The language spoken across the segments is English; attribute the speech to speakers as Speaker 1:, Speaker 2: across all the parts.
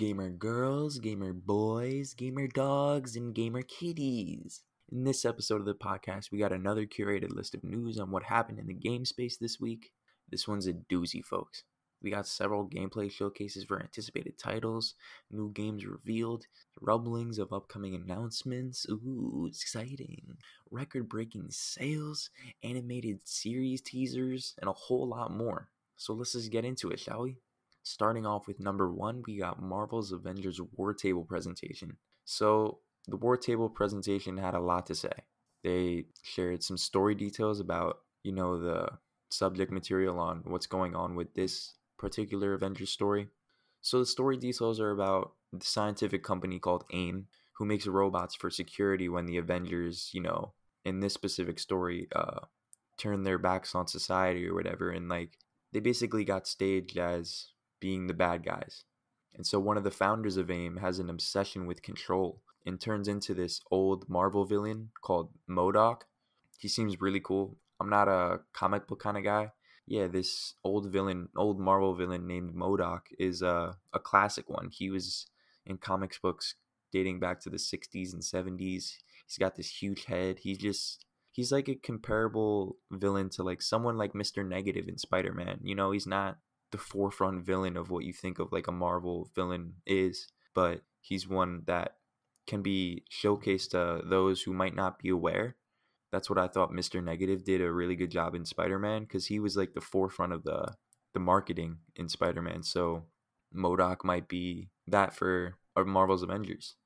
Speaker 1: Gamer girls, gamer boys, gamer dogs, and gamer kitties. In this episode of the podcast, we got another curated list of news on what happened in the game space this week. This one's a doozy, folks. We got several gameplay showcases for anticipated titles, new games revealed, rumblings of upcoming announcements. Ooh, exciting. Record breaking sales, animated series teasers, and a whole lot more. So let's just get into it, shall we? Starting off with number one, we got Marvel's Avengers War Table presentation. So, the War Table presentation had a lot to say. They shared some story details about, you know, the subject material on what's going on with this particular Avengers story. So, the story details are about the scientific company called AIM, who makes robots for security when the Avengers, you know, in this specific story, uh, turn their backs on society or whatever. And, like, they basically got staged as being the bad guys. And so one of the founders of AIM has an obsession with control and turns into this old Marvel villain called MODOK. He seems really cool. I'm not a comic book kind of guy. Yeah, this old villain, old Marvel villain named MODOK is a, a classic one. He was in comics books dating back to the 60s and 70s. He's got this huge head. He's just he's like a comparable villain to like someone like Mr. Negative in Spider-Man. You know, he's not the forefront villain of what you think of like a Marvel villain is, but he's one that can be showcased to those who might not be aware. That's what I thought Mr. Negative did a really good job in Spider-Man because he was like the forefront of the the marketing in Spider-Man. So MODOK might be that for Marvel's Avengers.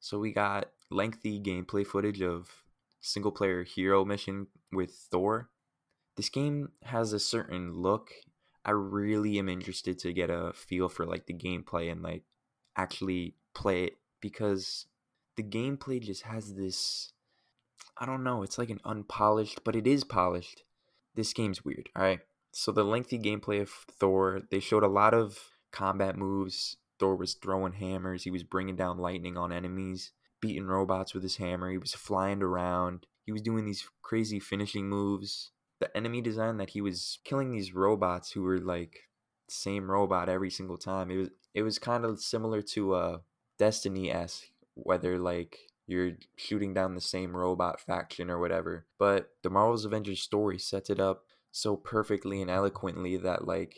Speaker 1: So we got lengthy gameplay footage of single player hero mission with Thor. This game has a certain look I really am interested to get a feel for like the gameplay and like actually play it because the gameplay just has this I don't know, it's like an unpolished, but it is polished. This game's weird, alright? So the lengthy gameplay of Thor, they showed a lot of combat moves. Thor was throwing hammers, he was bringing down lightning on enemies, beating robots with his hammer, he was flying around, he was doing these crazy finishing moves the enemy design that he was killing these robots who were like same robot every single time. It was it was kind of similar to uh Destiny s whether like you're shooting down the same robot faction or whatever. But the Marvel's Avengers story sets it up so perfectly and eloquently that like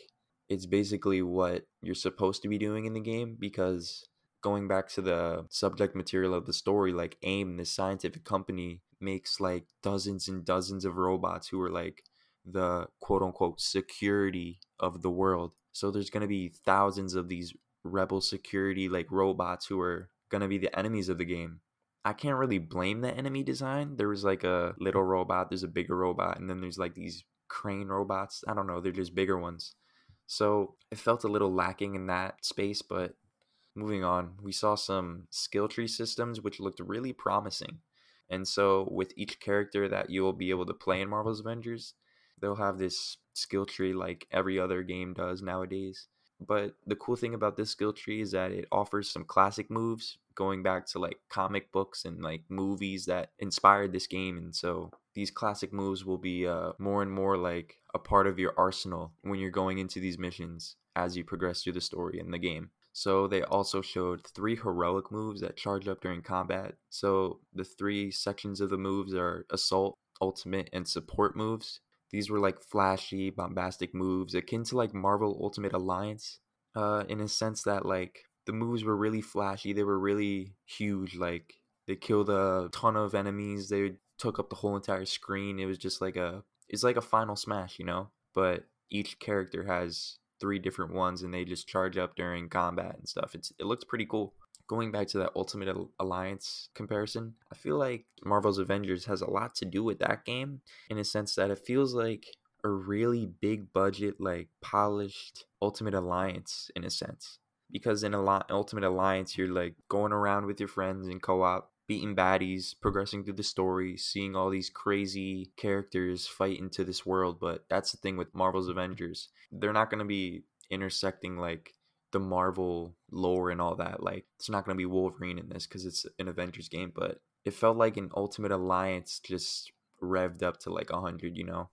Speaker 1: it's basically what you're supposed to be doing in the game because going back to the subject material of the story, like AIM, this scientific company, makes like dozens and dozens of robots who are like the quote unquote security of the world. So there's going to be thousands of these rebel security like robots who are going to be the enemies of the game. I can't really blame the enemy design. There was like a little robot, there's a bigger robot, and then there's like these crane robots. I don't know, they're just bigger ones. So it felt a little lacking in that space, but moving on, we saw some skill tree systems which looked really promising. And so, with each character that you'll be able to play in Marvel's Avengers, they'll have this skill tree like every other game does nowadays. But the cool thing about this skill tree is that it offers some classic moves going back to like comic books and like movies that inspired this game. And so these classic moves will be uh, more and more like a part of your arsenal when you're going into these missions as you progress through the story in the game. So they also showed three heroic moves that charge up during combat. So the three sections of the moves are assault, ultimate, and support moves. These were like flashy, bombastic moves akin to like Marvel Ultimate Alliance, uh, in a sense that like the moves were really flashy. They were really huge. Like they killed a ton of enemies. They took up the whole entire screen. It was just like a it's like a final smash, you know. But each character has three different ones and they just charge up during combat and stuff. It's it looks pretty cool. Going back to that Ultimate Alliance comparison, I feel like Marvel's Avengers has a lot to do with that game in a sense that it feels like a really big budget, like polished Ultimate Alliance in a sense. Because in a lot Ultimate Alliance, you're like going around with your friends in co op, beating baddies, progressing through the story, seeing all these crazy characters fight into this world. But that's the thing with Marvel's Avengers. They're not going to be intersecting like the Marvel lore and all that. Like, it's not going to be Wolverine in this because it's an Avengers game, but it felt like an Ultimate Alliance just revved up to like 100, you know?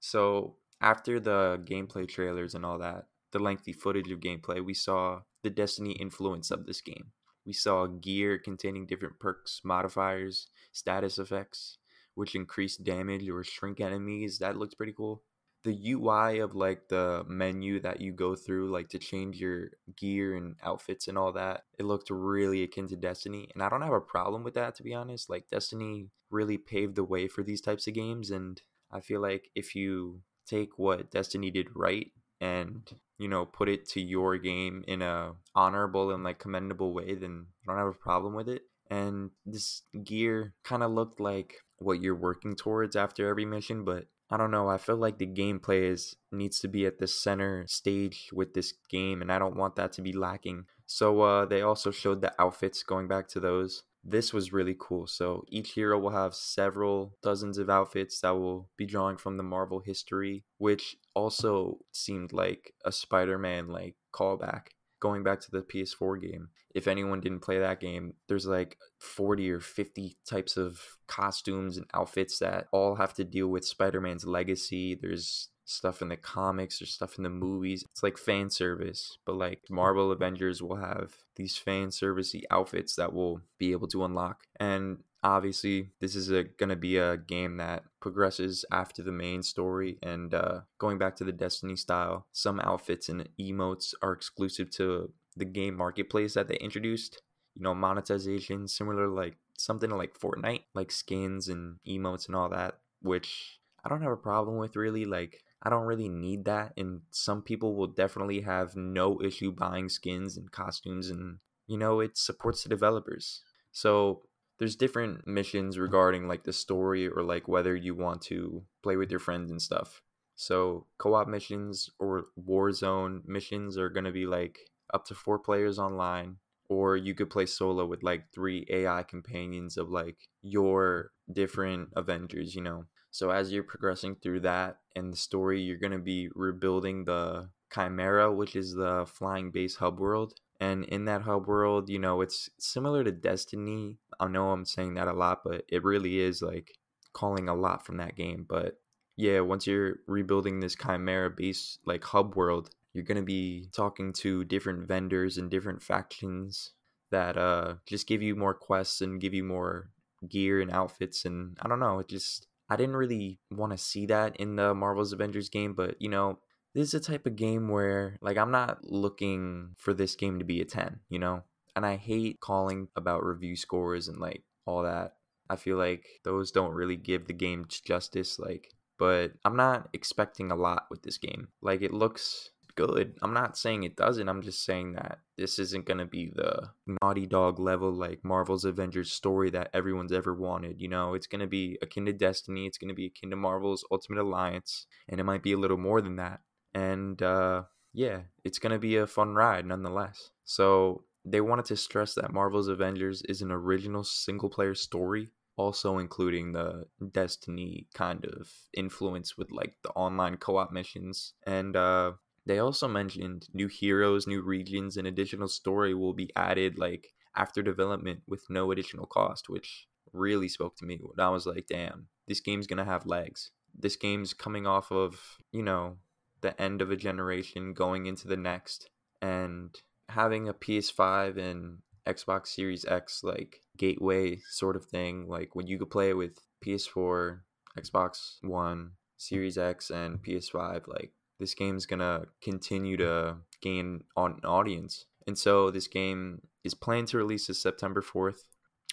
Speaker 1: So, after the gameplay trailers and all that, the lengthy footage of gameplay, we saw the Destiny influence of this game. We saw gear containing different perks, modifiers, status effects, which increase damage or shrink enemies. That looks pretty cool. The UI of like the menu that you go through, like to change your gear and outfits and all that, it looked really akin to Destiny. And I don't have a problem with that, to be honest. Like, Destiny really paved the way for these types of games. And I feel like if you take what Destiny did right and you know put it to your game in a honorable and like commendable way then i don't have a problem with it. And this gear kind of looked like what you're working towards after every mission but i don't know i feel like the gameplay is needs to be at the center stage with this game and i don't want that to be lacking. So uh, they also showed the outfits going back to those this was really cool. So each hero will have several dozens of outfits that will be drawing from the Marvel history, which also seemed like a Spider-Man like callback going back to the PS4 game. If anyone didn't play that game, there's like 40 or 50 types of costumes and outfits that all have to deal with Spider-Man's legacy. There's stuff in the comics or stuff in the movies. It's like fan service, but like Marvel Avengers will have these fan servicey outfits that will be able to unlock. And obviously, this is going to be a game that progresses after the main story. And uh, going back to the Destiny style, some outfits and emotes are exclusive to the game marketplace that they introduced. You know, monetization, similar like something like Fortnite, like skins and emotes and all that, which I don't have a problem with really. Like, I don't really need that. And some people will definitely have no issue buying skins and costumes, and you know, it supports the developers. So there's different missions regarding like the story or like whether you want to play with your friends and stuff. So co-op missions or Warzone missions are gonna be like up to four players online, or you could play solo with like three AI companions of like your different Avengers, you know. So as you're progressing through that and the story, you're going to be rebuilding the Chimera, which is the flying base hub world. And in that hub world, you know, it's similar to Destiny. I know I'm saying that a lot, but it really is like calling a lot from that game. But yeah, once you're rebuilding this Chimera base, like hub world, you're going to be talking to different vendors and different factions that uh just give you more quests and give you more gear and outfits and I don't know, it just I didn't really want to see that in the Marvel's Avengers game, but you know, this is a type of game where like I'm not looking for this game to be a 10, you know? And I hate calling about review scores and like all that. I feel like those don't really give the game justice like but I'm not expecting a lot with this game. Like it looks good. I'm not saying it doesn't. I'm just saying that this isn't going to be the Naughty Dog level, like Marvel's Avengers story that everyone's ever wanted. You know, it's going to be akin to Destiny, it's going to be akin to Marvel's Ultimate Alliance, and it might be a little more than that. And uh, yeah, it's going to be a fun ride nonetheless. So they wanted to stress that Marvel's Avengers is an original single player story also including the destiny kind of influence with like the online co-op missions and uh they also mentioned new heroes, new regions, and additional story will be added like after development with no additional cost, which really spoke to me. I was like, damn, this game's gonna have legs. This game's coming off of, you know, the end of a generation going into the next and having a PS5 and Xbox Series X like gateway sort of thing, like when you could play it with PS4, Xbox One, Series X, and PS5, like this game's gonna continue to gain on audience. And so this game is planned to release this September 4th.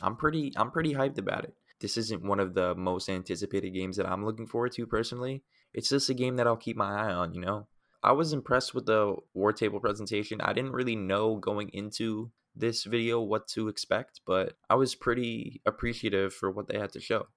Speaker 1: I'm pretty I'm pretty hyped about it. This isn't one of the most anticipated games that I'm looking forward to personally. It's just a game that I'll keep my eye on, you know. I was impressed with the war table presentation. I didn't really know going into this video what to expect, but I was pretty appreciative for what they had to show.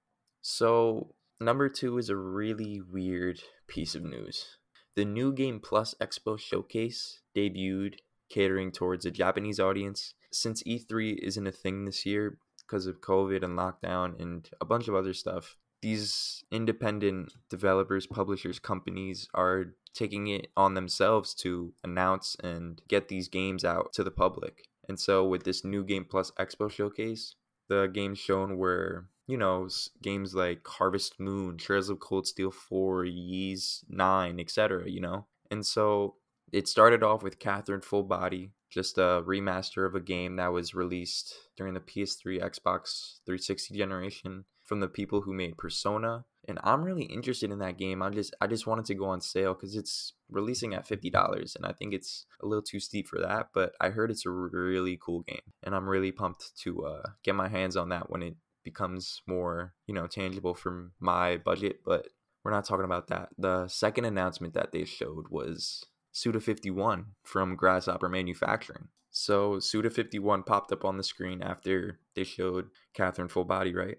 Speaker 1: So, number 2 is a really weird piece of news. The New Game Plus Expo Showcase debuted catering towards a Japanese audience. Since E3 isn't a thing this year because of COVID and lockdown and a bunch of other stuff, these independent developers, publishers, companies are taking it on themselves to announce and get these games out to the public. And so, with this New Game Plus Expo Showcase, the games shown were you know, games like Harvest Moon, Trails of Cold Steel 4, Ys 9, etc., you know? And so it started off with Catherine Full Body, just a remaster of a game that was released during the PS3, Xbox 360 generation from the people who made Persona. And I'm really interested in that game. I just I just wanted to go on sale because it's releasing at fifty dollars, and I think it's a little too steep for that. But I heard it's a really cool game, and I'm really pumped to uh, get my hands on that when it becomes more you know tangible for my budget. But we're not talking about that. The second announcement that they showed was Suda 51 from Grasshopper Manufacturing. So Suda 51 popped up on the screen after they showed Catherine Full Body, right?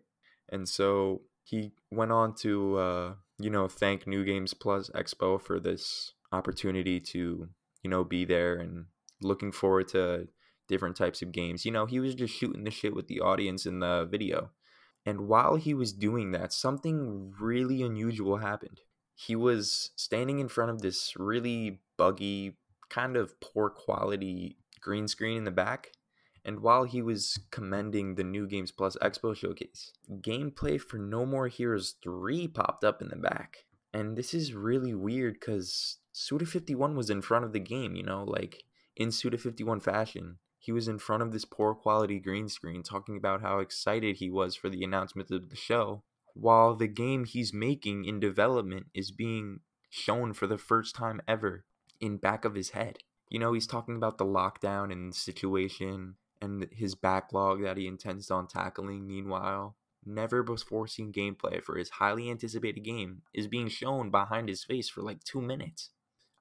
Speaker 1: And so he went on to, uh, you know, thank New Games Plus Expo for this opportunity to, you know, be there and looking forward to different types of games. You know, he was just shooting the shit with the audience in the video. And while he was doing that, something really unusual happened. He was standing in front of this really buggy, kind of poor quality green screen in the back. And while he was commending the New Games Plus Expo showcase, gameplay for No More Heroes 3 popped up in the back. And this is really weird because Suda 51 was in front of the game, you know, like in Suda 51 fashion. He was in front of this poor quality green screen talking about how excited he was for the announcement of the show, while the game he's making in development is being shown for the first time ever in back of his head. You know, he's talking about the lockdown and situation and his backlog that he intends on tackling. Meanwhile, never before seen gameplay for his highly anticipated game is being shown behind his face for like two minutes.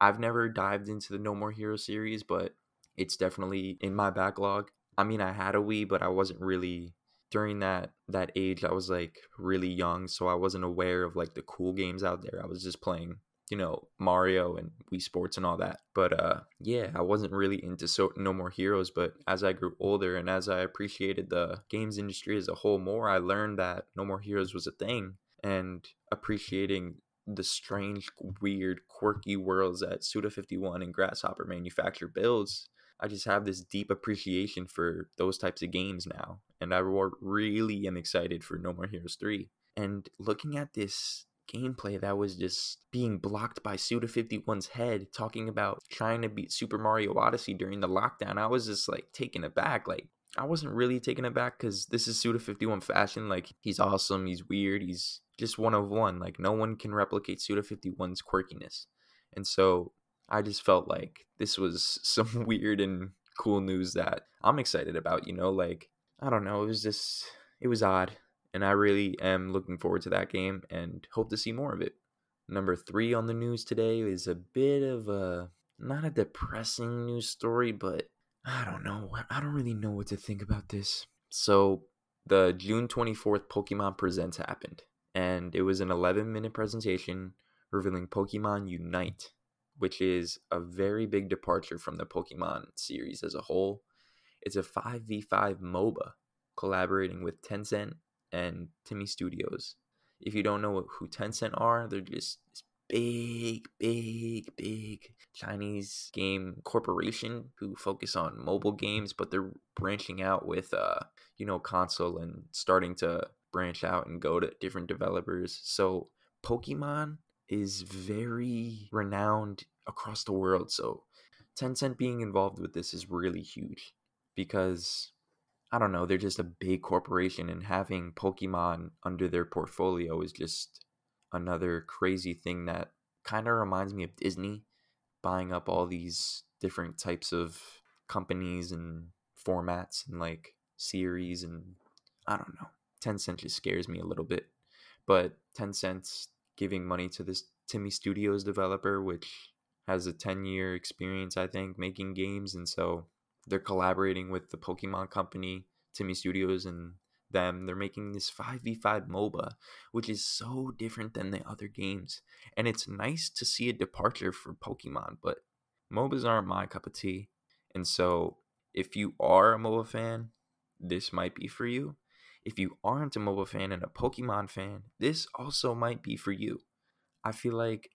Speaker 1: I've never dived into the No More Heroes series, but it's definitely in my backlog. I mean, I had a Wii, but I wasn't really during that that age. I was like really young, so I wasn't aware of like the cool games out there. I was just playing you know Mario and Wii Sports and all that. But uh, yeah, I wasn't really into so No More Heroes. But as I grew older and as I appreciated the games industry as a whole more, I learned that No More Heroes was a thing, and appreciating the strange, weird, quirky worlds that Suda Fifty One and Grasshopper Manufacture builds. I just have this deep appreciation for those types of games now, and I really am excited for No More Heroes 3. And looking at this gameplay that was just being blocked by Suda 51's head talking about trying to beat Super Mario Odyssey during the lockdown. I was just like taken aback. Like, I wasn't really taken aback because this is Suda 51 fashion. Like, he's awesome, he's weird, he's just one of one. Like, no one can replicate Suda 51's quirkiness. And so I just felt like this was some weird and cool news that I'm excited about, you know? Like, I don't know, it was just, it was odd and I really am looking forward to that game and hope to see more of it. Number three on the news today is a bit of a not a depressing news story, but I don't know. I don't really know what to think about this. So, the June 24th Pokemon Presents happened, and it was an 11 minute presentation revealing Pokemon Unite, which is a very big departure from the Pokemon series as a whole. It's a 5v5 MOBA collaborating with Tencent and TiMi Studios. If you don't know who Tencent are, they're just this big, big, big Chinese game corporation who focus on mobile games, but they're branching out with, uh, you know, console and starting to branch out and go to different developers. So Pokemon is very renowned across the world. So Tencent being involved with this is really huge because I don't know, they're just a big corporation and having Pokemon under their portfolio is just another crazy thing that kind of reminds me of Disney buying up all these different types of companies and formats and like series and I don't know. Tencent just scares me a little bit. But Tencent's giving money to this TiMi Studios developer which has a 10 year experience I think making games and so they're collaborating with the Pokemon company, TiMi Studios, and them. They're making this 5v5 MOBA, which is so different than the other games. And it's nice to see a departure for Pokemon, but MOBAs aren't my cup of tea. And so, if you are a MOBA fan, this might be for you. If you aren't a MOBA fan and a Pokemon fan, this also might be for you. I feel like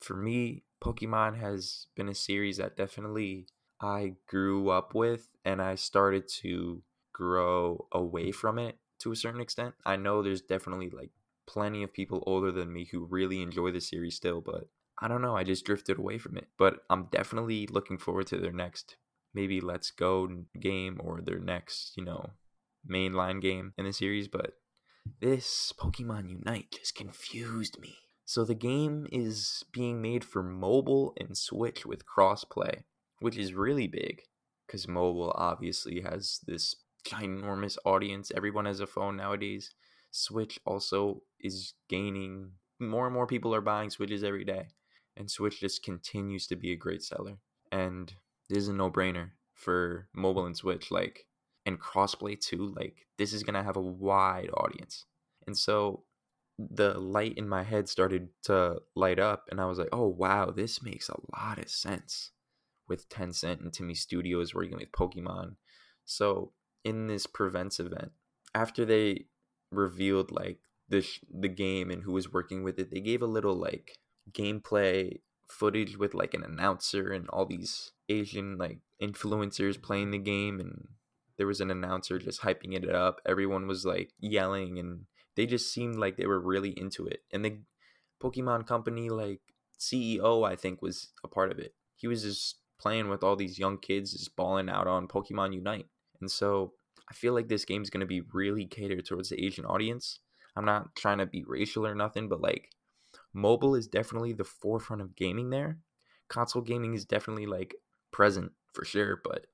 Speaker 1: for me, Pokemon has been a series that definitely I grew up with and I started to grow away from it to a certain extent. I know there's definitely like plenty of people older than me who really enjoy the series still, but I don't know, I just drifted away from it. But I'm definitely looking forward to their next maybe Let's Go game or their next, you know, mainline game in the series. But this Pokemon Unite just confused me. So the game is being made for mobile and Switch with crossplay, which is really big because mobile obviously has this ginormous audience. Everyone has a phone nowadays. Switch also is gaining more and more people are buying Switches every day. And Switch just continues to be a great seller. And this is a no brainer for mobile and Switch. Like, and crossplay too. Like, this is to have a wide audience. And so the light in my head started to light up. And I was like, oh, wow, this makes a lot of sense with Tencent and TiMi Studios working with Pokemon. So, in this presents event, after they revealed like the sh- the game and who was working with it, they gave a little like gameplay footage with like an announcer and all these Asian like influencers playing the game and there was an announcer just hyping it up. Everyone was like yelling and they just seemed like they were really into it. And the Pokemon company like CEO I think was a part of it. He was just playing with all these young kids just balling out on Pokemon Unite. And so I feel like this game is going to be really catered towards the Asian audience. I'm not trying to be racial or nothing, but like mobile is definitely the forefront of gaming there. Console gaming is definitely like present for sure, but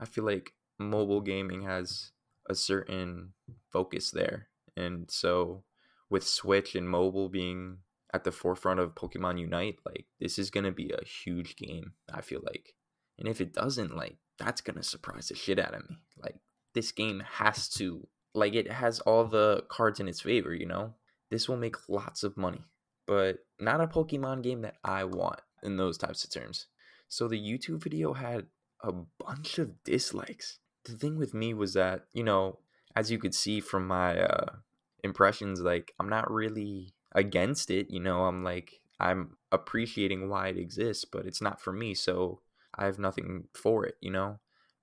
Speaker 1: I feel like mobile gaming has a certain focus there. And so with Switch and mobile being at the forefront of Pokemon Unite, like this is to be a huge game, I feel like. And if it doesn't, like that's to surprise the shit out of me. Like this game has to like it has all the cards in its favor, you know? This will make lots of money, but not a Pokemon game that I want in those types of terms. So the YouTube video had a bunch of dislikes. The thing with me was that, you know, as you could see from my uh impressions like I'm not really against it, you know, I'm like I'm appreciating why it exists, but it's not for me, so I have nothing for it, you know?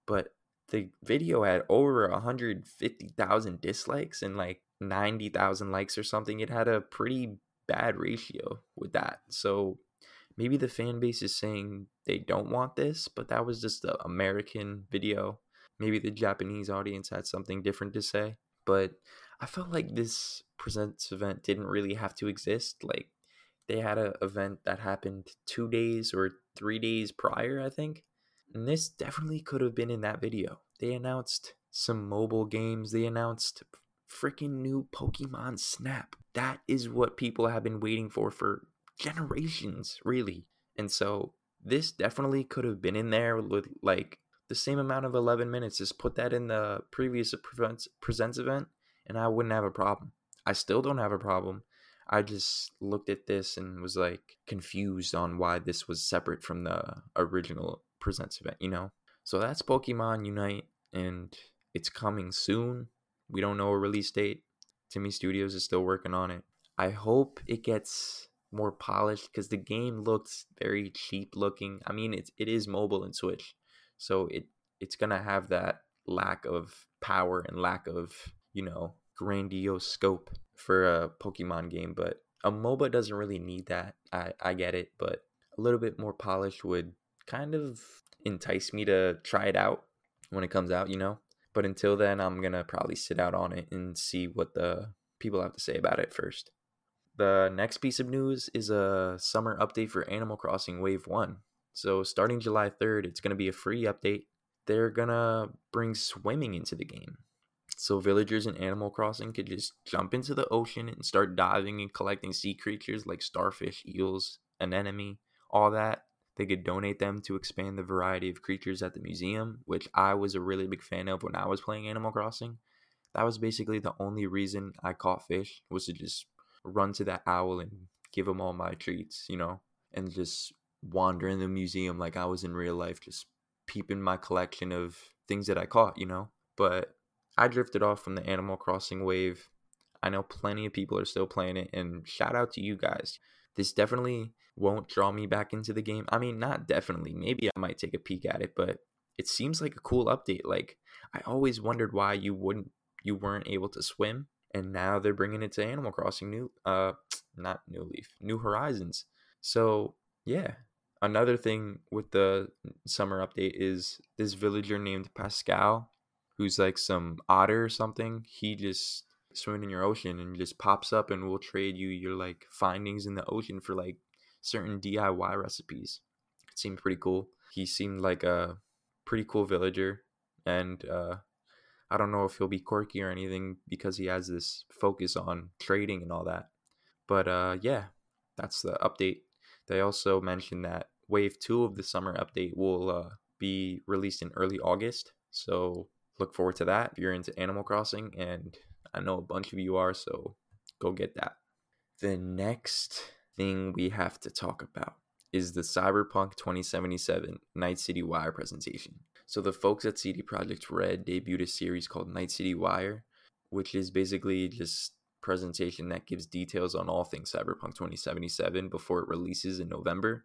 Speaker 1: But the video had over 150,000 dislikes and like 90,000 likes or something. It had a pretty bad ratio with that. So maybe the fan base is saying they don't want this, but that was just the American video. Maybe the Japanese audience had something different to say. But I felt like this presents event didn't really have to exist. Like they had an event that happened two days or three days prior, I think. And this definitely could have been in that video. They announced some mobile games. They announced freaking new Pokemon Snap. That is what people have been waiting for for generations, really. And so this definitely could have been in there with like the same amount of 11 minutes. Just put that in the previous presents, event, and I wouldn't have a problem. I still don't have a problem. I just looked at this and was like confused on why this was separate from the original presents event, you know? So that's Pokemon Unite, and it's coming soon. We don't know a release date. TiMi Studios is still working on it. I hope it gets more polished because the game looks very cheap looking. I mean, it's it is mobile and Switch, so it it's gonna have that lack of power and lack of you know grandiose scope for a Pokemon game. But a MOBA doesn't really need that. I I get it, but a little bit more polished would kind of entice me to try it out when it comes out, you know. But until then, I'm gonna probably sit out on it and see what the people have to say about it first. The next piece of news is a summer update for Animal Crossing Wave 1. So, starting July 3rd, it's going to be a free update. They're going to bring swimming into the game. So, villagers in Animal Crossing could just jump into the ocean and start diving and collecting sea creatures like starfish, eels, anemone, all that. They could donate them to expand the variety of creatures at the museum, which I was a really big fan of when I was playing Animal Crossing. That was basically the only reason I caught fish was to just run to that owl and give him all my treats, you know, and just wander in the museum like I was in real life, just peeping my collection of things that I caught, you know. But I drifted off from the Animal Crossing wave. I know plenty of people are still playing it, and shout out to you guys. This definitely won't draw me back into the game. I mean, not definitely. Maybe I might take a peek at it, but it seems like a cool update. Like I always wondered why you wouldn't you weren't able to swim, and now they're bringing it to Animal Crossing New uh not New Leaf, New Horizons. So, yeah. Another thing with the summer update is this villager named Pascal, who's like some otter or something. He just swimming in your ocean and just pops up and will trade you your like findings in the ocean for like certain DIY recipes. It seemed pretty cool. He seemed like a pretty cool villager and uh I don't know if he'll be quirky or anything because he has this focus on trading and all that. But uh yeah, that's the update. They also mentioned that wave 2 of the summer update will uh, be released in early August. So look forward to that if you're into Animal Crossing and I know a bunch of you are, so go get that. The next thing we have to talk about is the Cyberpunk 2077 Night City Wire presentation. So the folks at CD Projekt Red debuted a series called Night City Wire, which is basically just presentation that gives details on all things Cyberpunk 2077 before it releases in November,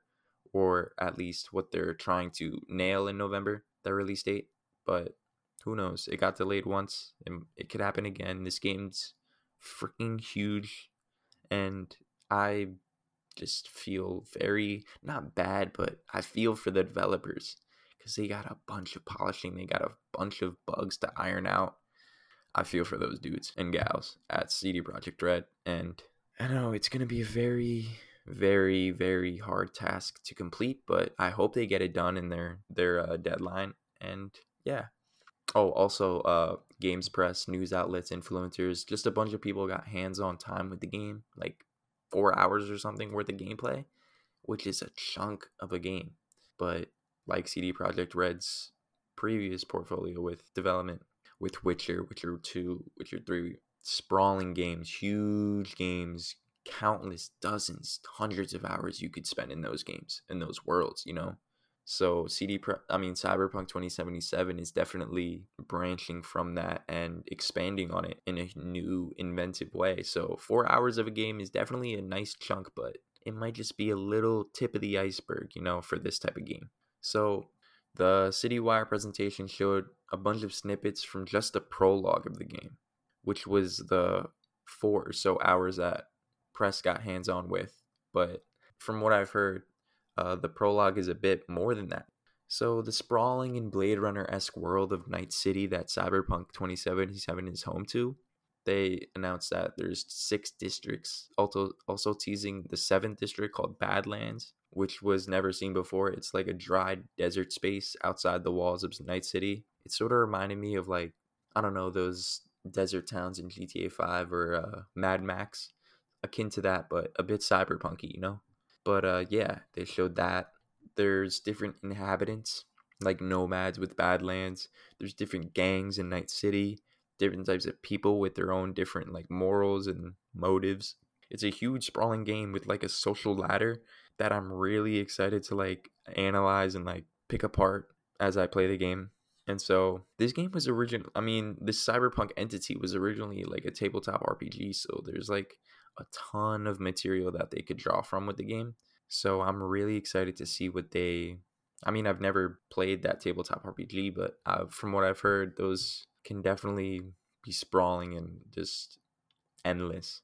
Speaker 1: or at least what they're trying to nail in November, the release date. But who knows? It got delayed once, and it could happen again. This game's freaking huge, and I just feel very not bad, but I feel for the developers because they got a bunch of polishing, they got a bunch of bugs to iron out. I feel for those dudes and gals at CD Projekt Red, and I know it's gonna be a very, very, very hard task to complete, but I hope they get it done in their their uh, deadline. And yeah, Oh, also, uh, games press, news outlets, influencers, just a bunch of people got hands on time with the game, like four hours or something worth of gameplay, which is a chunk of a game. But like CD Projekt Red's previous portfolio with development with Witcher, Witcher 2, Witcher 3, sprawling games, huge games, countless dozens, hundreds of hours you could spend in those games, in those worlds, you know? So CD, Pro- I mean Cyberpunk 2077 is definitely branching from that and expanding on it in a new, inventive way. So four hours of a game is definitely a nice chunk, but it might just be a little tip of the iceberg, you know, for this type of game. So the CityWire presentation showed a bunch of snippets from just the prologue of the game, which was the four or so hours that press got hands on with. But from what I've heard, uh, the prologue is a bit more than that. So, the sprawling and Blade Runner esque world of Night City that Cyberpunk 2077 is home to, they announced that there's six districts, also, also teasing the seventh district called Badlands, which was never seen before. It's like a dry desert space outside the walls of Night City. It sort of reminded me of, like, I don't know, those desert towns in GTA 5 or uh, Mad Max, akin to that, but a bit cyberpunky, you know? But uh, yeah, they showed that there's different inhabitants, like nomads with Badlands. There's different gangs in Night City, different types of people with their own different like morals and motives. It's a huge sprawling game with like a social ladder that I'm really excited to like analyze and like pick apart as I play the game. And so this game was original. I mean, this cyberpunk entity was originally like a tabletop RPG. So there's like a ton of material that they could draw from with the game. So I'm really excited to see what they. I mean, I've never played that tabletop RPG, but uh, from what I've heard, those can definitely be sprawling and just endless.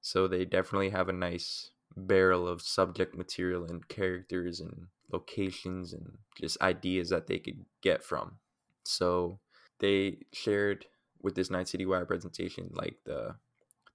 Speaker 1: So they definitely have a nice barrel of subject material and characters and locations and just ideas that they could get from. So they shared with this Night City Wire presentation like the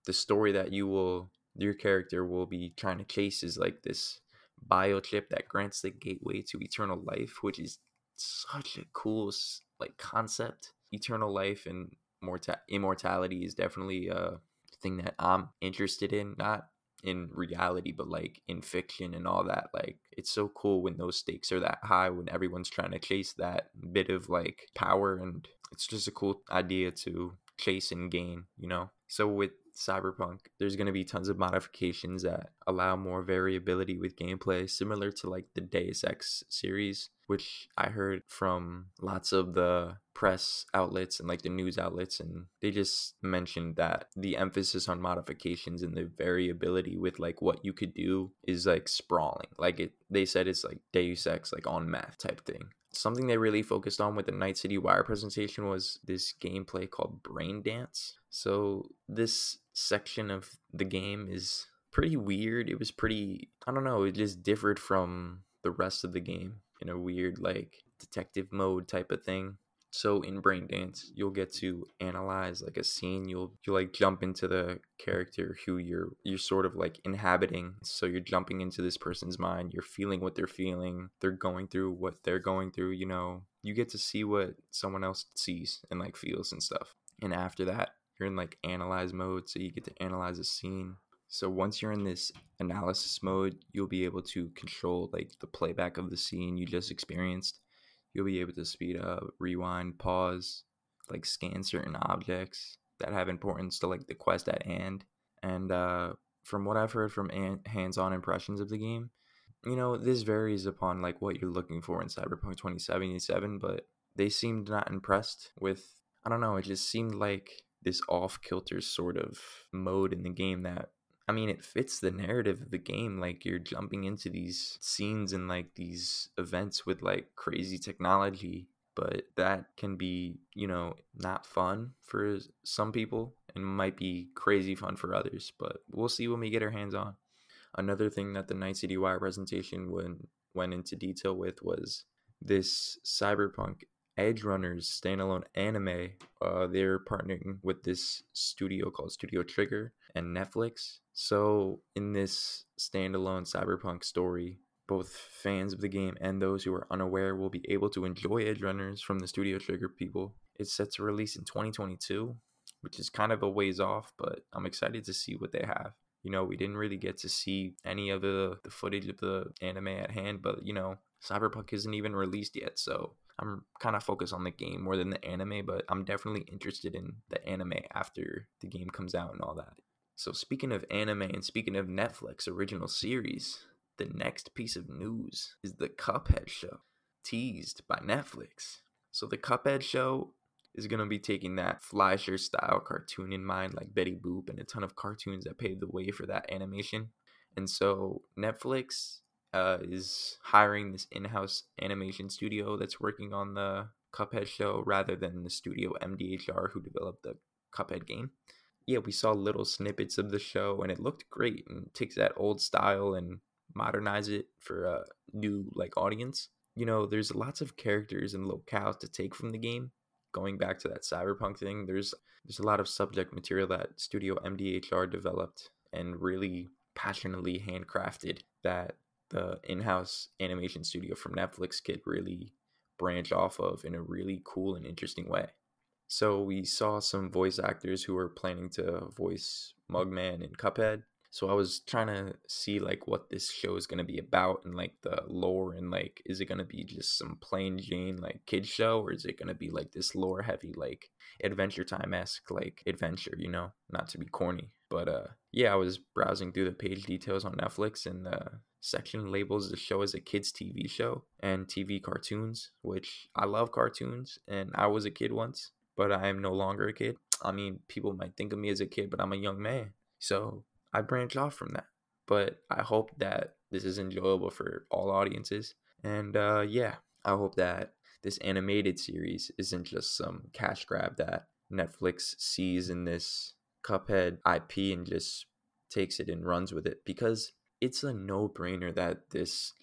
Speaker 1: the story that you will your character will be trying to chase is like this biochip that grants the gateway to eternal life, which is such a cool like concept. Eternal life and morta- immortality is definitely a thing that I'm interested in, not in reality, but like in fiction and all that. Like it's so cool when those stakes are that high, when everyone's trying to chase that bit of like power, and it's just a cool idea to chase and gain, you know. So with Cyberpunk, there's going to be tons of modifications that allow more variability with gameplay, similar to like the Deus Ex series, which I heard from lots of the press outlets and like the news outlets. And they just mentioned that the emphasis on modifications and the variability with like what you could do is like sprawling. Like it, they said it's like Deus Ex, like on math type thing something they really focused on with the Night City Wire presentation was this gameplay called Brain Dance. So this section of the game is pretty weird. It was pretty I don't know, it just differed from the rest of the game in a weird like detective mode type of thing. So in Brain Dance, you'll get to analyze like a scene. You'll you like jump into the character who you're you're sort of like inhabiting. So you're jumping into this person's mind. You're feeling what they're feeling. They're going through what they're going through. You know, you get to see what someone else sees and like feels and stuff. And after that, you're in like analyze mode. So you get to analyze a scene. So once you're in this analysis mode, you'll be able to control like the playback of the scene you just experienced you'll be able to speed up, rewind, pause, like scan certain objects that have importance to like the quest at hand. And uh, from what I've heard from an- hands-on impressions of the game, you know, this varies upon like what you're looking for in Cyberpunk 2077, but they seemed not impressed with I don't know, it just seemed like this off kilter sort of mode in the game that I mean, it fits the narrative of the game. Like you're jumping into these scenes and like these events with like crazy technology, but that can be, you know, not fun for some people and might be crazy fun for others. But we'll see when we get our hands on. Another thing that the Night City Wire presentation went went into detail with was this cyberpunk Edgerunners standalone anime. Uh, they're partnering with this studio called Studio Trigger and Netflix. So, in this standalone cyberpunk story, both fans of the game and those who are unaware will be able to enjoy Edgerunners from the Studio Trigger people. It's set to release in 2022, which is kind of a ways off, but I'm excited to see what they have. You know, we didn't really get to see any of the, the footage of the anime at hand, but you know, Cyberpunk isn't even released yet, so I'm kind of focused on the game more than the anime, but I'm definitely interested in the anime after the game comes out and all that. So, speaking of anime and speaking of Netflix original series, the next piece of news is the Cuphead show, teased by Netflix. So, the Cuphead show is going to be taking that Fleischer style cartoon in mind, like Betty Boop and a ton of cartoons that paved the way for that animation. And so, Netflix uh, is hiring this in-house animation studio that's working on the Cuphead show rather than the studio MDHR who developed the Cuphead game. Yeah, we saw little snippets of the show and it looked great and takes that old style and modernize it for a new like audience. You know, there's lots of characters and locales to take from the game. Going back to that cyberpunk thing, there's there's a lot of subject material that Studio MDHR developed and really passionately handcrafted that the in-house animation studio from Netflix could really branch off of in a really cool and interesting way. So we saw some voice actors who were planning to voice Mugman and Cuphead. So I was trying to see like what this show is gonna be about and like the lore and like is it gonna be just some plain Jane like kid show or is it gonna be like this lore heavy like Adventure Time esque like adventure, you know? Not to be corny. But uh yeah, I was browsing through the page details on Netflix and the section labels the show as a kids TV show and TV cartoons, which I love cartoons and I was a kid once, but I am no longer a kid. I mean, people might think of me as a kid, but I'm a young man. So I branch off from that. But I hope that this is enjoyable for all audiences. And uh, yeah, I hope that this animated series isn't just some cash grab that Netflix sees in this Cuphead IP and just takes it and runs with it because it's a no-brainer that this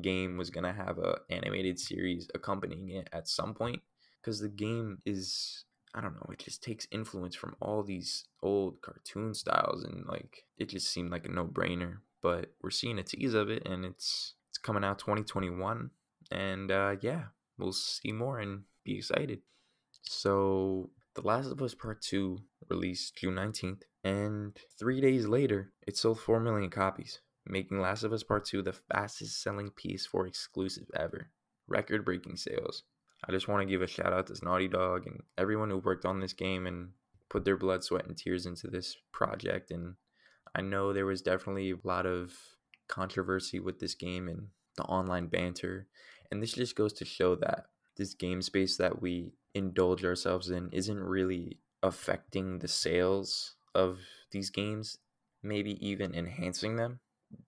Speaker 1: game was going to have a animated series accompanying it at some point because the game is I don't know, it just takes influence from all these old cartoon styles and like it just seemed like a no-brainer. But we're seeing a tease of it and it's it's coming out 2021 and uh yeah, we'll see more and be excited. So, The Last of Us Part 2 released June 19th and 3 days later, it sold 4 million copies, making Last of Us Part 2 the fastest selling PS4 exclusive ever. Record breaking sales. I just want to give a shout out to Naughty Dog and everyone who worked on this game and put their blood, sweat, and tears into this project. And I know there was definitely a lot of controversy with this game and the online banter. And this just goes to show that this game space that we indulge ourselves in isn't really affecting the sales of these games, maybe even enhancing them.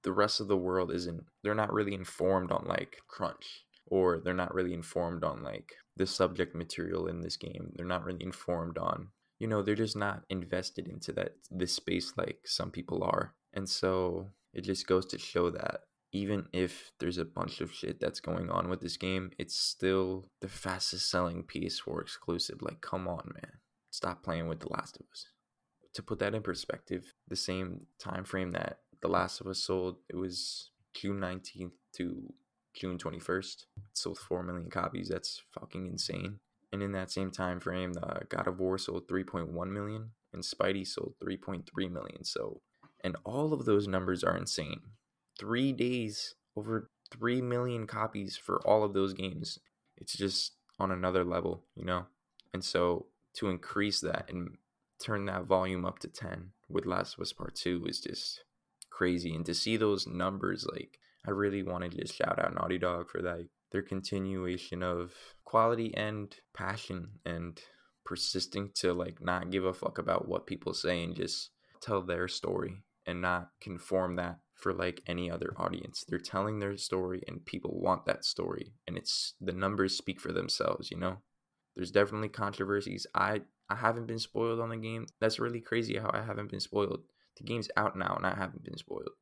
Speaker 1: The rest of the world isn't, they're not really informed on like crunch or they're not really informed on like the subject material in this game. They're not really informed on, you know, they're just not invested into that this space like some people are. And so it just goes to show that even if there's a bunch of shit that's going on with this game, it's still the fastest selling PS4 exclusive. Like, come on, man. Stop playing with The Last of Us. To put that in perspective, the same time frame that The Last of Us sold, it was June 19th to June 21st. It sold 4 million copies. That's fucking insane. And in that same time frame, uh, God of War sold 3.1 million and Spidey sold 3.3 million. So, and all of those numbers are insane three days, over 3 million copies for all of those games. It's just on another level, you know? And so to increase that and turn that volume up to 10 with Last of Us Part 2 is just crazy. And to see those numbers, like, I really want to just shout out Naughty Dog for that. Their continuation of quality and passion and persisting to like not give a fuck about what people say and just tell their story and not conform that for like any other audience. They're telling their story and people want that story and it's the numbers speak for themselves, you know? There's definitely controversies. I I haven't been spoiled on the game. That's really crazy how I haven't been spoiled. The game's out now and I haven't been spoiled.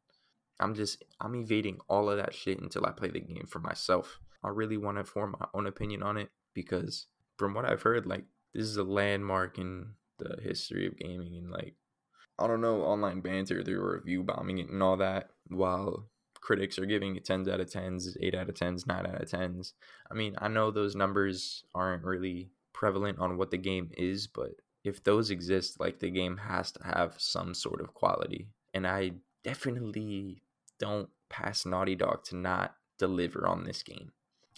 Speaker 1: I'm just I'm evading all of that shit until I play the game for myself. I really want to form my own opinion on it because from what I've heard like this is a landmark in the history of gaming and like I don't know, online banter, they were review bombing it and all that, while critics are giving it 10s out of 10s, 8 out of 10s, 9 out of 10s. I mean, I know those numbers aren't really prevalent on what the game is, but if those exist, like the game has to have some sort of quality. And I definitely don't pass Naughty Dog to not deliver on this game.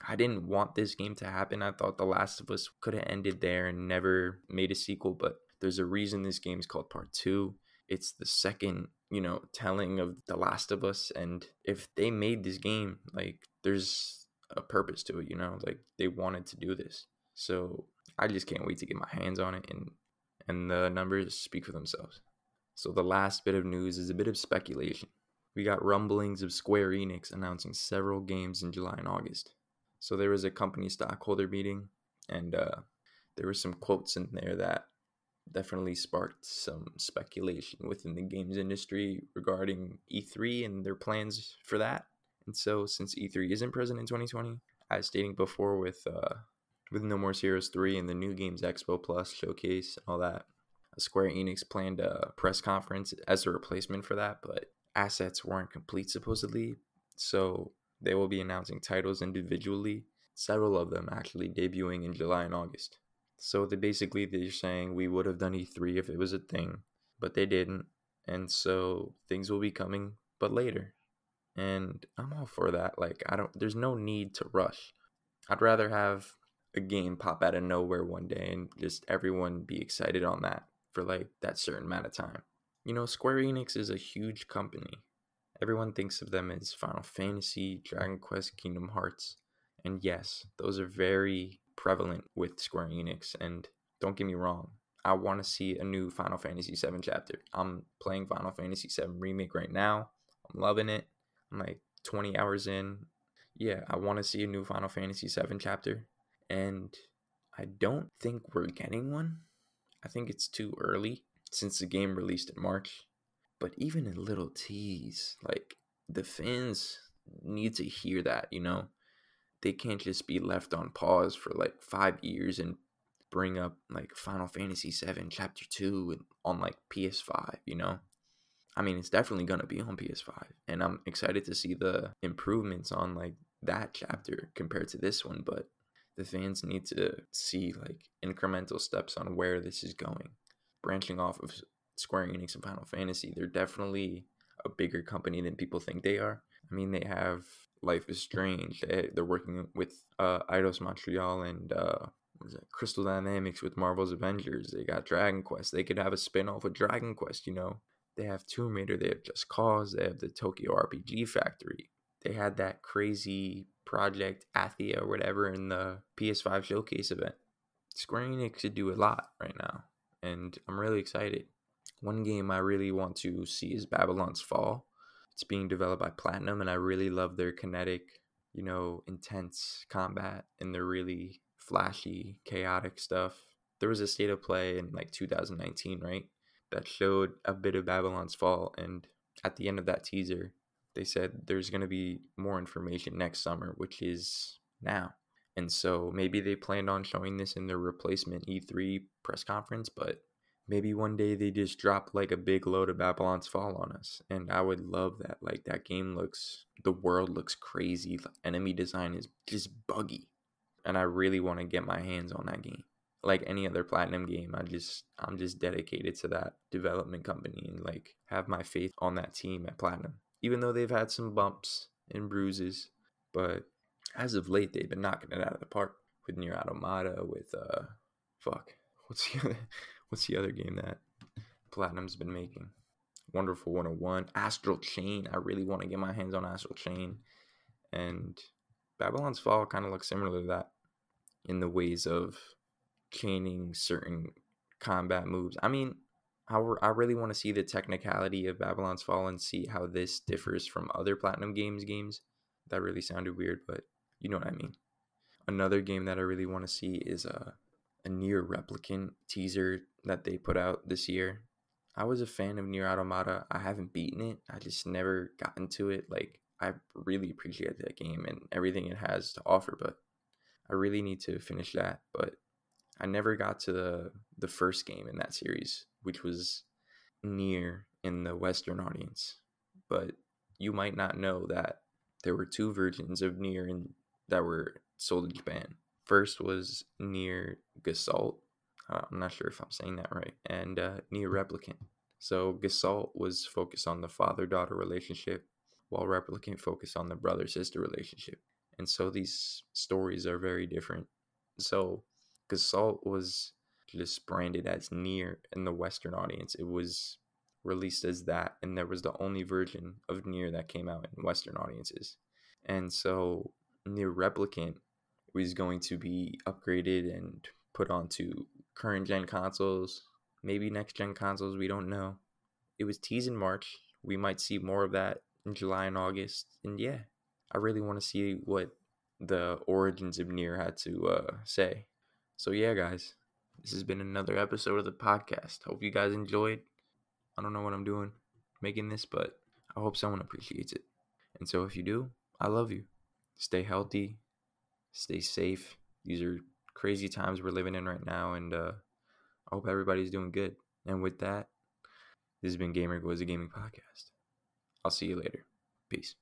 Speaker 1: I didn't want this game to happen. I thought The Last of Us could have ended there and never made a sequel, but there's a reason this game is called Part 2 it's the second you know telling of the last of us and if they made this game like there's a purpose to it you know like they wanted to do this. So i just can't wait to get my hands on it and and the numbers speak for themselves. So the last bit of news is a bit of speculation. We got rumblings of square enix announcing several games in july and august. So there was a company stockholder meeting and uh, there were some quotes in there that definitely sparked some speculation within the games industry regarding E3 and their plans for that. And so, since E3 isn't present in 2020, as stating before with uh, with No More Heroes 3 and the New Games Expo Plus showcase and all that, Square Enix planned a press conference as a replacement for that, but assets weren't complete supposedly. So they will be announcing titles individually, several of them actually debuting in July and August. So they basically they're saying we would have done E3 if it was a thing, but they didn't, and so things will be coming, but later. And I'm all for that. Like I don't. There's no need to rush. I'd rather have a game pop out of nowhere one day and just everyone be excited on that for like that certain amount of time. You know, Square Enix is a huge company. Everyone thinks of them as Final Fantasy, Dragon Quest, Kingdom Hearts. And yes, those are very prevalent with Square Enix. And don't get me wrong, I want to see a new Final Fantasy VII chapter. I'm playing Final Fantasy VII Remake right now. I'm loving it. I'm like 20 hours in. Yeah, I want to see a new Final Fantasy VII chapter. And I don't think we're getting one. I think it's too early since the game released in March. But even a little tease, like the fans need to hear that, you know? They can't just be left on pause for like five years and bring up like Final Fantasy VII Chapter Two on like PS5. You know, I mean, it's definitely gonna be on PS5, and I'm excited to see the improvements on like that chapter compared to this one. But the fans need to see like incremental steps on where this is going. Branching off of Square Enix and Final Fantasy, they're definitely a bigger company than people think they are. I mean, they have Life is Strange. They, they're working with uh, Montreal and uh, Crystal Dynamics with Marvel's Avengers. They got Dragon Quest. They could have a spin off of Dragon Quest, you know. They have Tomb Raider. They have Just Cause. They have the Tokyo RPG Factory. They had that crazy project Athia or whatever in the PS5 showcase event. Square Enix could do a lot right now, and I'm really excited. One game I really want to see is Babylon's Fall. It's being developed by Platinum, and I really love their kinetic, you know, intense combat and their really flashy, chaotic stuff. There was a state of play in like 2019, right? That showed a bit of Babylon's Fall, and at the end of that teaser, they said there's going to be more information next summer, which is now. And so maybe they planned on showing this in their replacement E3 press conference, but maybe one day they just drop like a big load of Babylon's Fall on us. And I would love that. Like that game looks, the world looks crazy. Enemy design is just buggy. And I really want to get my hands on that game. Like any other platinum game, I just I'm just dedicated to that development company and like have my faith on that team at Platinum. Even though they've had some bumps and bruises, but as of late they've been knocking it out of the park with NieR Automata, with uh fuck. What's the other what's the other game that Platinum's been making? Wonderful 101, Astral Chain. I really want to get my hands on Astral Chain. And Babylon's Fall kind of looks similar to that in the ways of chaining certain combat moves. I mean, I, I really want to see the technicality of Babylon's Fall and see how this differs from other Platinum Games games. That really sounded weird, but you know what I mean. Another game that I really want to see is a, a NieR Replicant teaser that they put out this year. I was a fan of NieR Automata. I haven't beaten it. I just never got into it. Like I really appreciate that game and everything it has to offer, but I really need to finish that. But I never got to the the first game in that series, which was NieR in the Western audience. But you might not know that there were two versions of NieR in, that were sold in Japan. First was NieR Gestalt. Uh, I'm not sure if I'm saying that right. And uh, NieR Replicant. So Gestalt was focused on the father daughter relationship, while Replicant focused on the brother sister relationship. And so these stories are very different. So Gestalt was just branded as NieR in the Western audience. It was released as that, and there was the only version of NieR that came out in Western audiences. And so NieR Replicant was going to be upgraded and put onto current gen consoles, maybe next gen consoles, we don't know. It was teased in March. We might see more of that in July and August. And yeah, I really want to see what the origins of NieR had to uh, say. So yeah, guys, this has been another episode of the podcast. Hope you guys enjoyed. I don't know what I'm doing making this, but I hope someone appreciates it. And so if you do, I love you. Stay healthy, stay safe. These are crazy times we're living in right now, and uh, I hope everybody's doing good. And with that, this has been Gamer Goes a Gaming Podcast. I'll see you later. Peace.